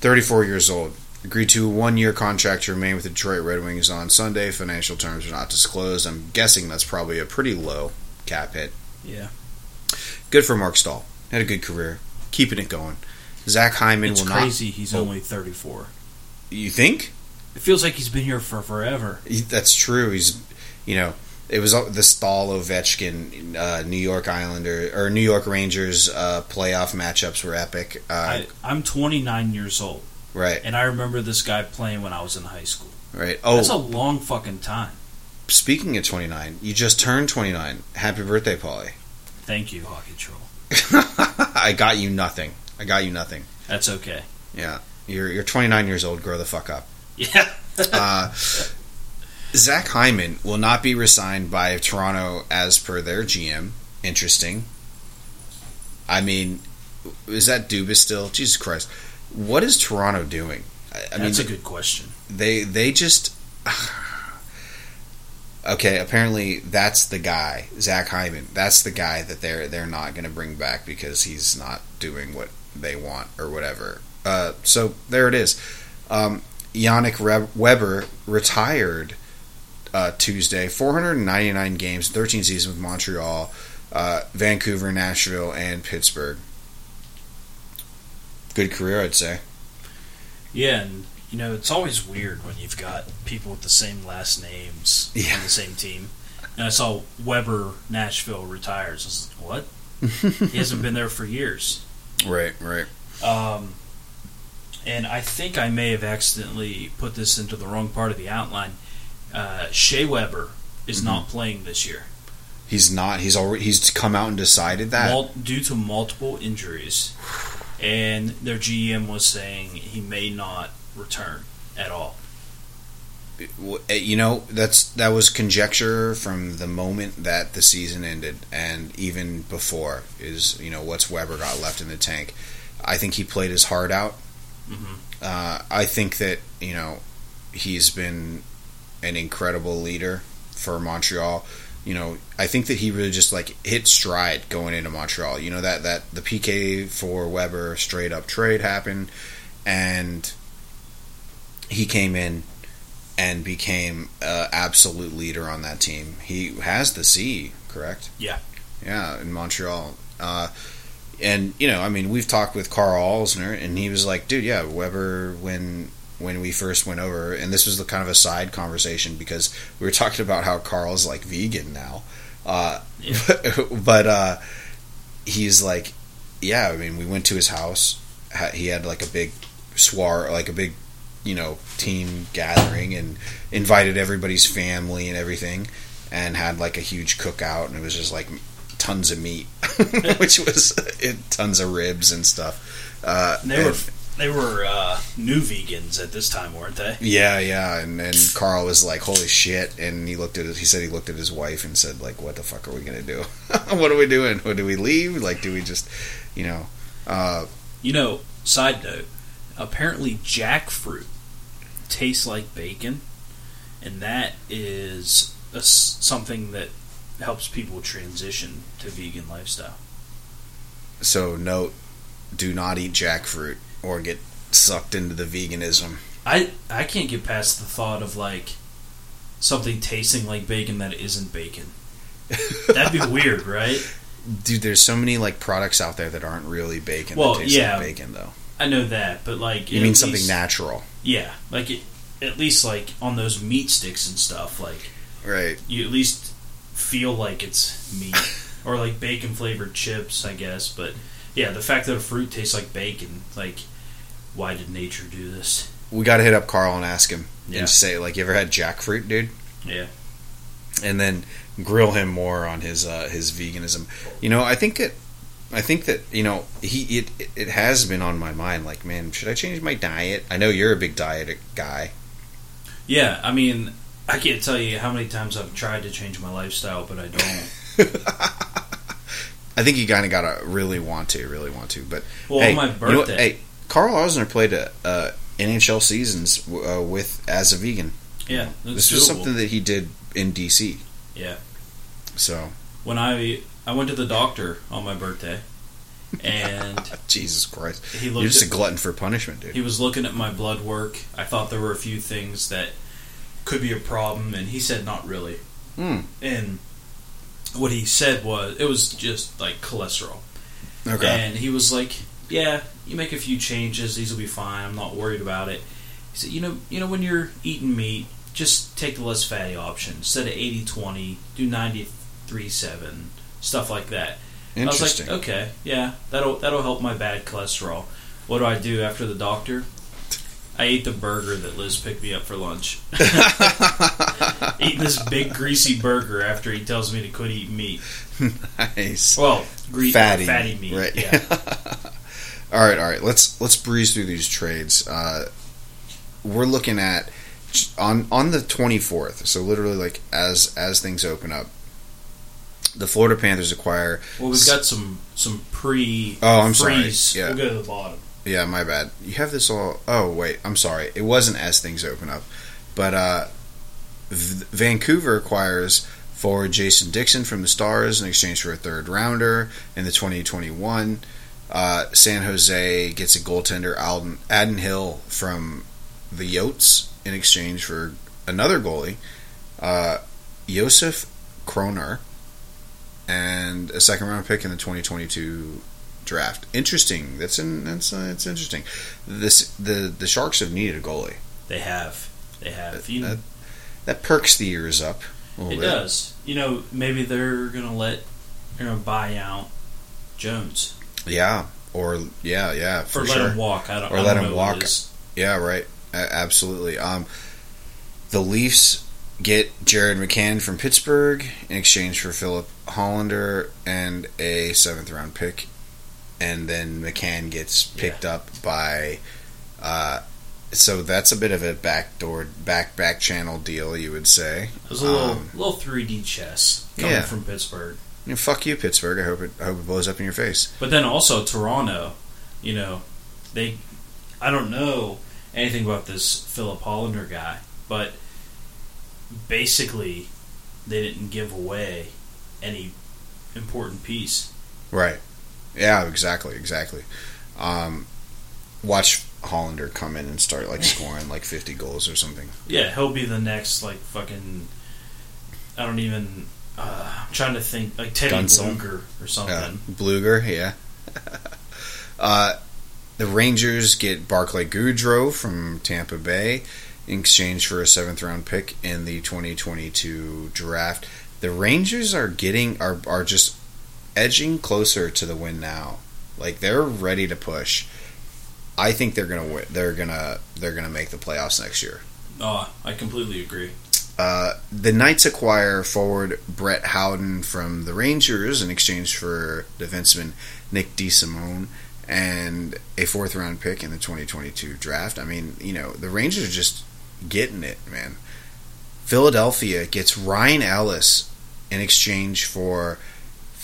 34 years old, agreed to a one-year contract to remain with the Detroit Red Wings on Sunday. Financial terms are not disclosed. I'm guessing that's probably a pretty low cap hit. Yeah, Good for Marc Staal. Had a good career, keeping it going. Zach Hyman it's will crazy. He's Oh. only thirty four. You think? It feels like he's been here for forever. He- That's true. He's, you know, it was the Staal Ovechkin uh, New York Islander or New York Rangers uh, playoff matchups were epic. Uh, I, I'm 29 years old, right, and I remember this guy playing when I was in high school. right. Oh, That's a long fucking time. speaking of 29, you just turned 29. Happy birthday, Polly. Thank you, Hockey Troll. I got you nothing. I got you nothing. That's okay. Yeah, you're you're 29 years old. Grow the fuck up. Yeah. Uh, Zach Hyman will not be resigned by Toronto as per their GM. Interesting. I mean, is that Dubas still? Jesus Christ, what is Toronto doing? I, I That's mean, a good question. they they just okay. Apparently, that's the guy, Zach Hyman. That's the guy that they're they're not going to bring back because he's not doing what they want or whatever. Uh, so there it is. Um, Yannick Weber retired uh, Tuesday. 499 games, 13 seasons with Montreal, uh, Vancouver, Nashville, and Pittsburgh. Good career, I'd say. Yeah, and you know it's always weird when you've got people with the same last names Yeah. on the same team. And I saw Weber Nashville retires. I was like, what? he hasn't been there for years. Right, right. Um, and I think I may have accidentally put this into the wrong part of the outline. Uh, Shea Weber is Mm-hmm. not playing this year He's not. He's already. He's come out and decided that. Mul- due to multiple injuries, and their GM was saying he may not return at all. Eh, you know, that's that was conjecture from the moment that the season ended, and even before is you know what's Weber got left in the tank. I think he played his heart out. Uh, I think that you know he's been an incredible leader for Montreal. You know, I think that he really just like hit stride going into Montreal. You know that that the PK for Weber straight up trade happened, and he came in and became an absolute leader on that team. He has the C, correct? Yeah. Yeah, in Montreal. Uh, and you know, I mean, we've talked with Karl Alzner, and he was like, "Dude, yeah, Weber when when we first went over, and this was the kind of a side conversation because we were talking about how Karl's like vegan now, uh, Yeah. but uh, he's like, yeah, I mean, we went to his house. He had like a big swar, like a big, you know, team gathering, and invited everybody's family and everything, and had like a huge cookout, and it was just like tons of meat, which was it, tons of ribs and stuff. Uh, And they were they were uh, new vegans at this time, weren't they? yeah, yeah, and and Karl was like, "Holy shit!" And he looked at it. He said he looked at his wife and said, "Like, what the fuck are we gonna do? what are we doing? What, do we leave? Like, do we just, you know?" Uh, You know, side note, apparently jackfruit tastes like bacon, and that is a something that helps people transition to vegan lifestyle. so note: do not eat jackfruit or get sucked into the veganism. I I can't get past the thought of like something tasting like bacon that isn't bacon. That'd be weird, right? Dude, there's so many like products out there that aren't really bacon. Well, that taste yeah. like bacon though. I know that, but like You mean something least- natural, Yeah, like it, at least like on those meat sticks and stuff, like right? you at least feel like it's meat or like bacon flavored chips, I guess. But yeah, the fact that a fruit tastes like bacon, like why did nature do this? We got to hit up Karl and ask him Yeah. and say, like, you ever had jackfruit, dude? Yeah, and then grill him more on his uh, his veganism. You know, I think that I think that you know he it it has been on my mind. Like, man, should I change my diet? I know you're a big diet guy. yeah. I mean, I can't tell you how many times I've tried to change my lifestyle, but I don't. I think you kind of gotta really want to, really want to. But Well, hey, on my you know what? hey, Karl Alzner played a, uh, NHL seasons uh, with as a vegan. yeah, This was doable. something that he did in DC. Yeah. So When I I went to the doctor on my birthday, and Jesus Christ, he looked you're just at, a glutton for punishment, dude. He was looking at my blood work. I thought there were a few things that could be a problem, and he said not really. Hmm. And what he said was it was just like cholesterol. Okay. And he was like, "Yeah, you make a few changes, these will be fine. I'm not worried about it." He said, "You know, you know when you're eating meat, just take the less fatty option. Instead of 80-20, do 93-7, stuff like that." I was Interesting. like, "Okay, yeah, that'll that'll help my bad cholesterol." What do I do after the doctor? I ate the burger that Liz picked me up for lunch. Eating this big greasy burger after he tells me to quit eating meat. nice. Well, gre- fatty, fatty meat. right? Yeah. all right, all right. Let's let's breeze through these trades. Uh, we're looking at on on the 24th, so literally like as as things open up, the Florida Panthers acquire. Well, we've got some some pre. Oh, I'm sorry. Yeah. We'll go to the bottom. Yeah, my bad. You have this all. Oh wait, I'm sorry. It wasn't as things open up, but uh, v- Vancouver acquires forward Jason Dickinson from the Stars in exchange for a third rounder in the 2021. Uh, San Jose gets a goaltender Alden Adin Hill from the Yotes in exchange for another goalie, uh, Josef Korenar, and a second round pick in the 2022 draft. Interesting. That's in, that's uh, it's interesting. This the the Sharks have needed a goalie. They have. They have. You That, that perks the ears up. It bit. does. You know, maybe they're gonna let you know buy out Jones Yeah. Or yeah, yeah, for or let sure. him walk. I don't. Or I let don't him walk. Yeah, right. Absolutely. Um, the Leafs get Jared McCann from Pittsburgh in exchange for Filip Hallander and a seventh round pick, and then McCann gets picked up by. Uh, so that's a bit of a backdoor back back channel deal, you would say. It was a little Um, little 3D chess coming yeah. from Pittsburgh. You know, fuck you, Pittsburgh. I hope it I hope it blows up in your face. But then also Toronto, you know, they I don't know anything about this Filip Hallander guy, but basically they didn't give away any important piece. Right. Yeah, exactly, exactly. Um, watch Hallander come in and start like scoring like fifty goals or something. Yeah, he'll be the next like fucking I don't even uh, I'm trying to think like Teddy. Blueger or something. Uh, Blueger, yeah. uh, the Rangers get Barclay Goodrow from Tampa Bay in exchange for a seventh round pick in the 2022 draft. The Rangers are getting are are just edging closer to the win now. Like they're ready to push. I think they're gonna win. They're gonna they're gonna make the playoffs next year. Oh, I completely agree. Uh, the Knights acquire forward Brett Howden from the Rangers in exchange for defenseman Nick DeSimone and a fourth round pick in the 2022 draft. I mean, you know, the Rangers are just getting it, man. Philadelphia gets Ryan Ellis in exchange for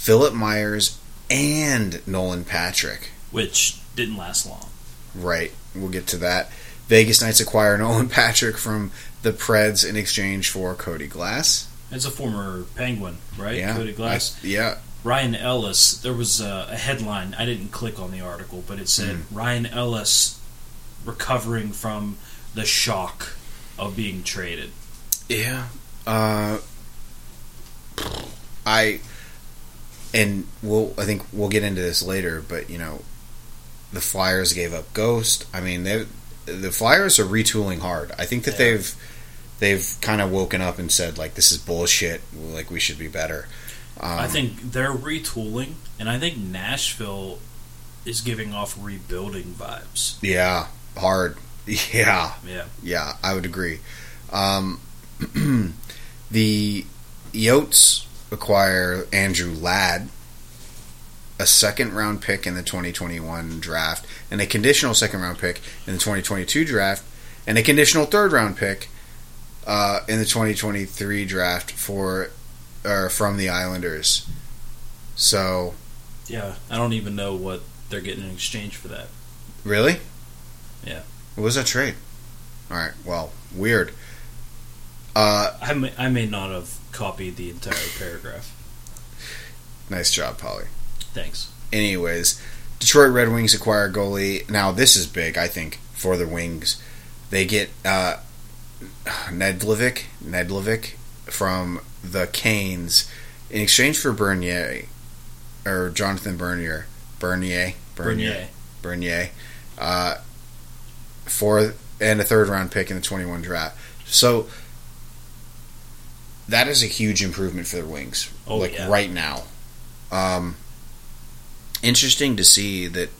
Philippe Myers and Nolan Patrick. Which didn't last long. Right. We'll get to that. Vegas Knights acquire Nolan Patrick from the Preds in exchange for Cody Glass. As a former Penguin, right? Yeah. Cody Glass. I- yeah. Ryan Ellis, there was a, a headline. I didn't click on the article, but it said Mm. Ryan Ellis recovering from the shock of being traded. Yeah. Uh, I and we'll I think we'll get into this later, but you know, the Flyers gave up Ghost. I mean, they the Flyers are retooling hard. I think that Yeah. they've they've kind of woken up and said like this is bullshit. Like we should be better. Um, I think they're retooling, and I think Nashville is giving off rebuilding vibes. yeah, hard. Yeah, Yeah. Yeah, I would agree. Um, the Yotes acquire Andrew Ladd, a second round pick in the 2021 draft, and a conditional second round pick in the 2022 draft, and a conditional third round pick uh, in the 2023 draft for or from the Islanders. So, Yeah. I don't even know what they're getting in exchange for that. really? Yeah. What was that trade? All right. Well, weird. Uh, I may, I may not have copied the entire paragraph. nice job, Polly. Thanks. Anyways, Detroit Red Wings acquire goalie. Now this is big, I think, for the Wings. They get uh, Nedeljkovic, Nedeljkovic from the Canes in exchange for Bernier or Jonathan Bernier, Bernier, Bernier. Bernier, uh, for and a third round pick in the twenty one draft. So that is a huge improvement for the Wings. Oh, like yeah. right now. Um, interesting to see that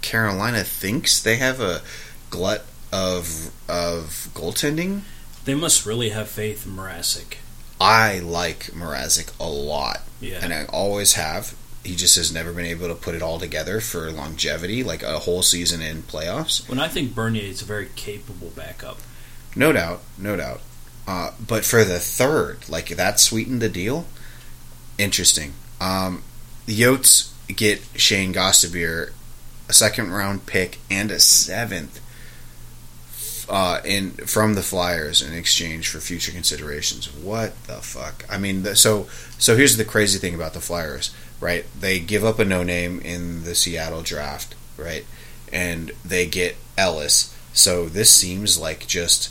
Carolina thinks they have a glut of of goaltending. They must really have faith in Mrazek. I like Mrazek a lot, Yeah. and I always have. He just has never been able to put it all together for longevity, like a whole season in playoffs. When I think Bernier is a very capable backup. No doubt, no doubt. Uh, but for the third, like that sweetened the deal. Interesting. Um, the Yotes get Shayne Gostisbehere, a second round pick and a seventh uh, in from the Flyers in exchange for future considerations. What the fuck? I mean, the, so so here's the crazy thing about the Flyers, right? They give up a no name in the Seattle draft, right? And they get Ellis. So this seems like just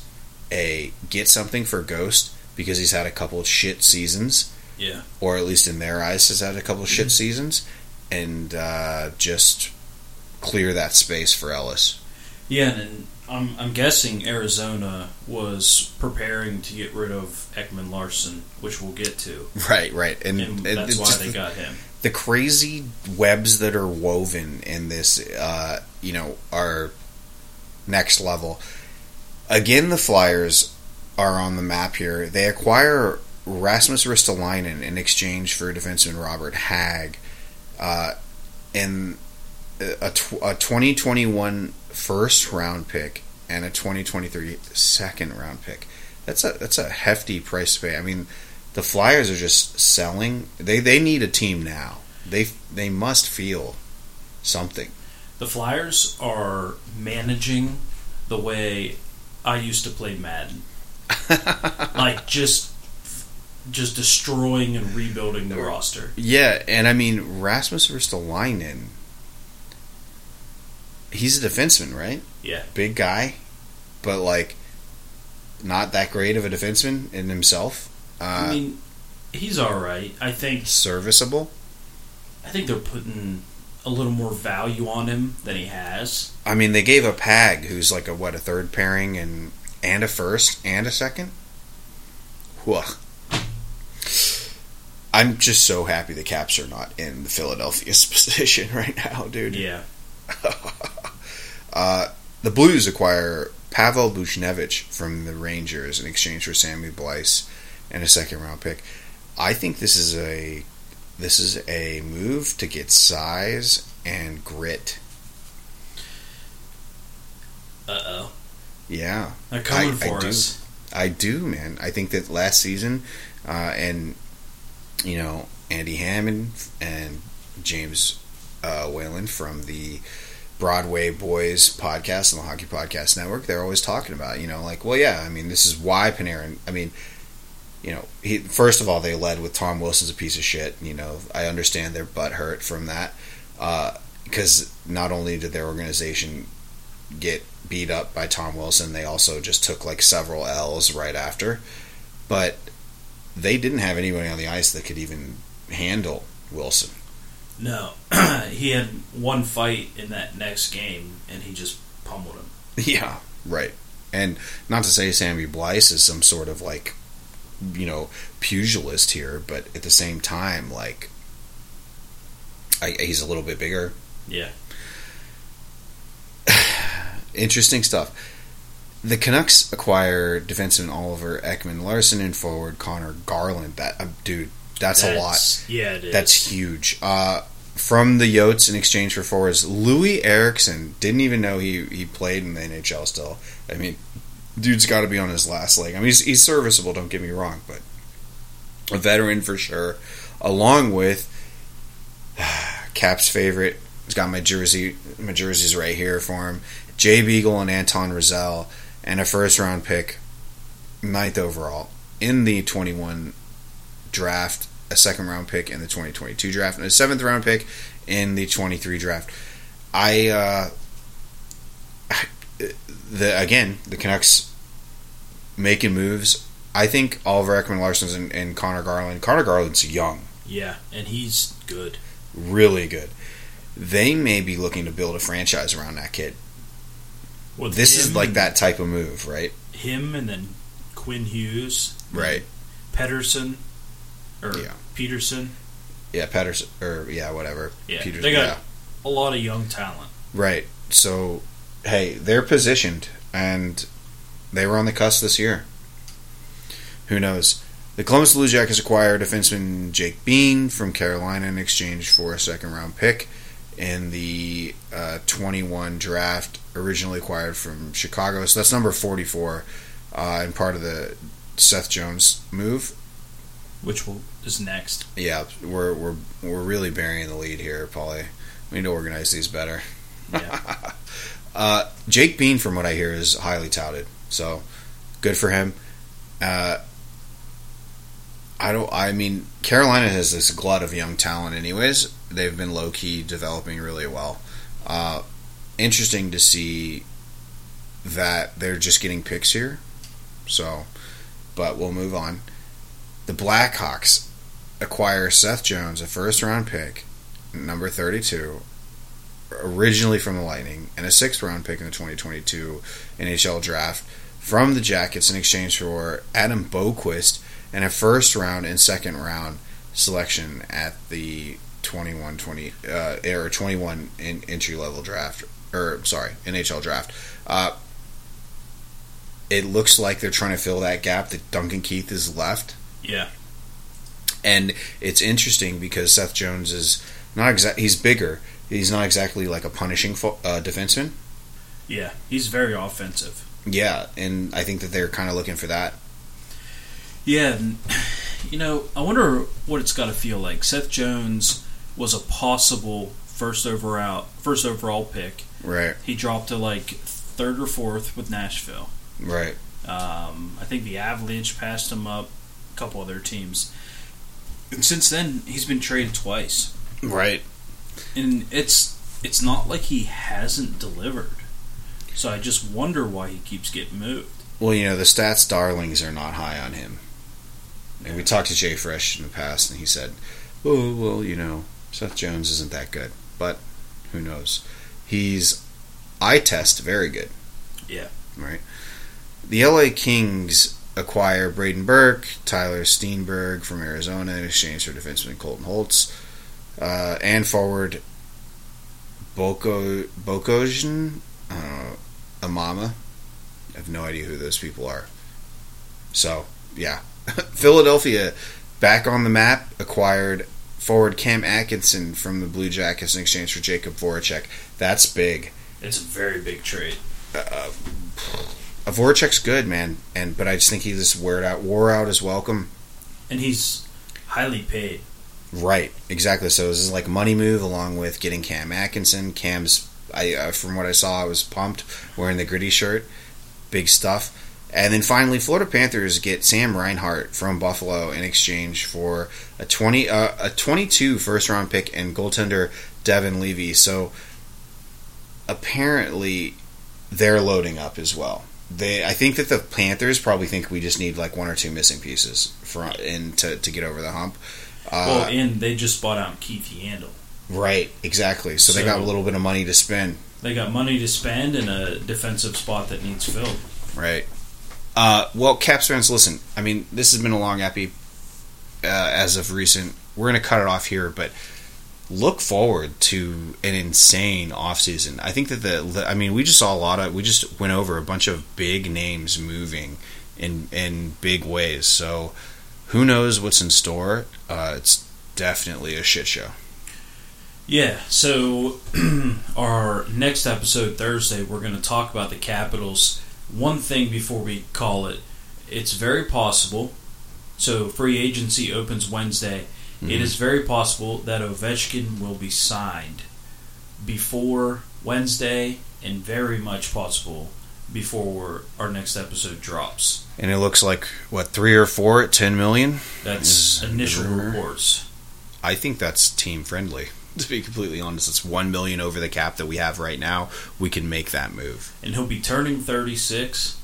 a get something for Ghost because he's had a couple shit seasons, Yeah. or at least in their eyes has had a couple of shit seasons, and uh, just clear that space for Ellis. Yeah, and I'm, I'm guessing Arizona was preparing to get rid of Ekman-Larsson, which we'll get to. Right, right, and, And that's why they the- got him. the crazy webs that are woven in this, uh, you know, are next level. Again, the Flyers are on the map here. They acquire Rasmus Ristolainen in exchange for defenseman Robert Hagg, uh, and a, tw- a 2021 first round pick and a 2023 second round pick. That's a that's a hefty price to pay. I mean, the Flyers are just selling. They they need a team now. They they must feel something. The Flyers are managing the way I used to play Madden. like just just destroying and rebuilding the roster. Yeah, and I mean Rasmus Ristolainen. He's a defenseman, right? Yeah. Big guy, but like not that great of a defenseman in himself. Uh, I mean, he's all right. I think serviceable. I think they're putting a little more value on him than he has. I mean, they gave a Pag, who's like a what a third pairing and and a first and a second. Whoa. I'm just so happy the Caps are not in the Philadelphia's position right now, dude. Yeah. Uh, the Blues acquire Pavel Buchnevich from the Rangers in exchange for Sammy Blais and a second round pick. I think this is a this is a move to get size and grit. Uh oh. Yeah, They're coming I- I for do. us. I do, man. I think that last season, uh, and you know Andy Hammond and James uh, Whalen from the Broadway Boys podcast and the Hockey Podcast Network, they're always talking about, you know, like, well, yeah, I mean, this is why Panarin. I mean, you know, he first of all they led with Tom Wilson's a piece of shit. You know, I understand their butt hurt from that uh, because not only did their organization get beat up by Tom Wilson, they also just took like several L's right after. But they didn't have anybody on the ice that could even handle Wilson. No. he had one fight in that next game and he just pummeled him. Yeah, right. And not to say Sammy Blais is some sort of like, you know, pugilist here, but at the same time, like, I, he's a little bit bigger. Yeah. Interesting stuff. The Canucks acquire defenseman Oliver Ekman-Larsson and forward Conor Garland. That uh, dude, that's, a lot. Yeah, it is. That's huge. Uh, from the Yotes in exchange for forwards, Loui Eriksson didn't even know he, he played in the NHL still. I mean, dude's got to be on his last leg. I mean, he's, he's serviceable, don't get me wrong, but a veteran for sure. Along with Cap's favorite, he's got my jersey, my jerseys right here for him. Jay Beagle and Antoine Roussel, and a first round pick, ninth overall in the 21 draft a second round pick in the 2022 draft and a seventh round pick in the 23 draft. I uh, the again the Canucks making moves. I think Oliver Ekman-Larsson's and, and Conor Garland. Conor Garland's young, Yeah, and he's good. really good. They may be looking to build a franchise around that kid. With This is like that type of move, right? Him and then Quinn Hughes, Right. Pedersen, or Yeah. Peterson. Yeah, Patterson or yeah, whatever. Yeah, Peters- they got yeah. a lot of young talent. Right. So, hey, they're positioned, and they were on the cusp this year. Who knows? The Columbus Blue Jackets acquired defenseman Jake Bean from Carolina in exchange for a second round pick in the uh, 21 draft, originally acquired from Chicago. So that's number 44 uh, and part of the Seth Jones move. which will is next. Yeah, we're we're we're really burying the lead here, Paulie. We need to organize these better. Yeah. Uh, Jake Bean, from what I hear, is highly touted. So good for him. Uh, I don't. I mean, Carolina has this glut of young talent. Anyways, they've been low key developing really well. Uh, interesting to see that they're just getting picks here. So, but we'll move on. The Blackhawks acquire Seth Jones, a first round pick, number 32, originally from the Lightning, and a sixth round pick in the 2022 NHL draft from the Jackets in exchange for Adam Boqvist and a first round and second round selection at the 21 20 uh, or 21 in entry level draft or sorry NHL draft. Uh, it looks like they're trying to fill that gap that Duncan Keith is left. Yeah. And it's interesting because Seth Jones is not exact. He's bigger. He's not exactly like a punishing fo- uh, defenseman. Yeah. He's very offensive. Yeah, and I think that they're kind of looking for that. Yeah, you know, I wonder what it's got to feel like. Seth Jones was a possible first overall first overall pick. Right, He dropped to like third or fourth with Nashville. right. Um, I think the Avalanche passed him up, a couple other teams. And since then, he's been traded twice, Right. And it's it's not like he hasn't delivered. So I just wonder why he keeps getting moved. Well, you know, the stats darlings are not high on him. And we talked to Jay Fresh in the past, and he said, "Oh, well, you know, Seth Jones isn't that good, but who knows? He's eye test very good." Yeah. Right. The LA Kings acquire Brayden Burke, Tyler Steenberg from Arizona in exchange for defenseman Colton Holtz, uh, and forward Boko Bokojan, uh, Amama. I have no idea who those people are. So yeah, Philadelphia back on the map acquired forward Cam Atkinson from the Blue Jackets in exchange for Jakub Voracek. That's big. It's a very big trade. Uh, a Voracek's good, man, and but I just think he just wore out wore out his welcome. And he's highly paid. Right, exactly. So this is like money move along with getting Cam Atkinson. Cam's, I uh, from what I saw, I was pumped wearing the gritty shirt, big stuff. And then finally, Florida Panthers get Sam Reinhart from Buffalo in exchange for a twenty uh, a twenty two first round pick and goaltender Devon Levi. So apparently, they're loading up as well. They, I think that the Panthers probably think we just need like one or two missing pieces for and to, to get over the hump. Uh, well, and they just bought out Keith Yandle. Right, exactly. So, they got a little bit of money to spend. They got money to spend in a defensive spot that needs filled. Right. Uh, well, Caps fans, listen. I mean, this has been a long epi uh, as of recent. We're going to cut it off here, but look forward to an insane offseason. I think that the, the, I mean, we just saw a lot of, we just went over a bunch of big names moving in in big ways. So who knows what's in store? Uh, it's definitely a shit show. Yeah, so our next episode Thursday, we're going to talk about the Capitals. One thing before we call it, it's very possible. So free agency opens Wednesday. It is very possible that Ovechkin will be signed before Wednesday, and very much possible before our next episode drops. And it looks like what three or four at ten million. That's Is- initial reports. I think that's team friendly. To be completely honest, it's one million over the cap that we have right now. We can make that move. And he'll be turning 36,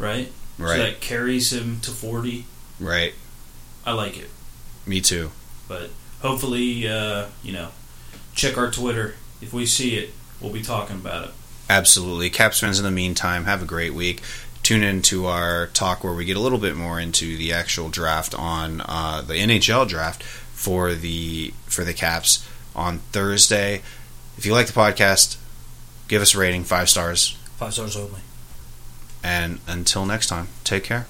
right? So Right. that carries him to 40. Right. I like it. Me too. But hopefully, uh, you know, check our Twitter. If we see it, we'll be talking about it. Absolutely. Caps fans, in the meantime, have a great week. Tune in to our talk where we get a little bit more into the actual draft on uh, the NHL draft for the for the Caps on Thursday. If you like the podcast, give us a rating, five stars. Five stars only. And until next time, take care.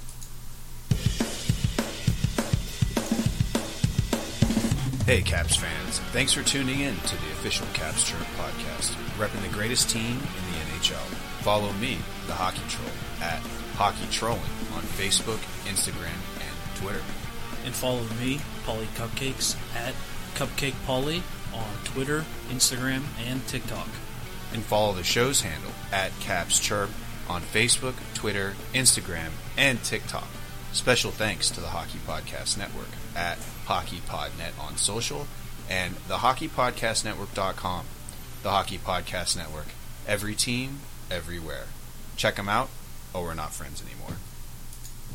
Hey, Caps fans. Thanks for tuning in to the official Caps Chirp podcast, repping the greatest team in the NHL. Follow me, the Hockey Troll, at Hockey Trolling on Facebook, Instagram, and Twitter. And follow me, Polly Cupcakes, at Cupcake Polly on Twitter, Instagram, and TikTok. And follow the show's handle at Caps Chirp on Facebook, Twitter, Instagram, and TikTok. Special thanks to the Hockey Podcast Network at HockeyPodNet on social and the HockeyPodcastNetwork.com. The Hockey Podcast Network. Every team, everywhere. Check them out, or we're not friends anymore.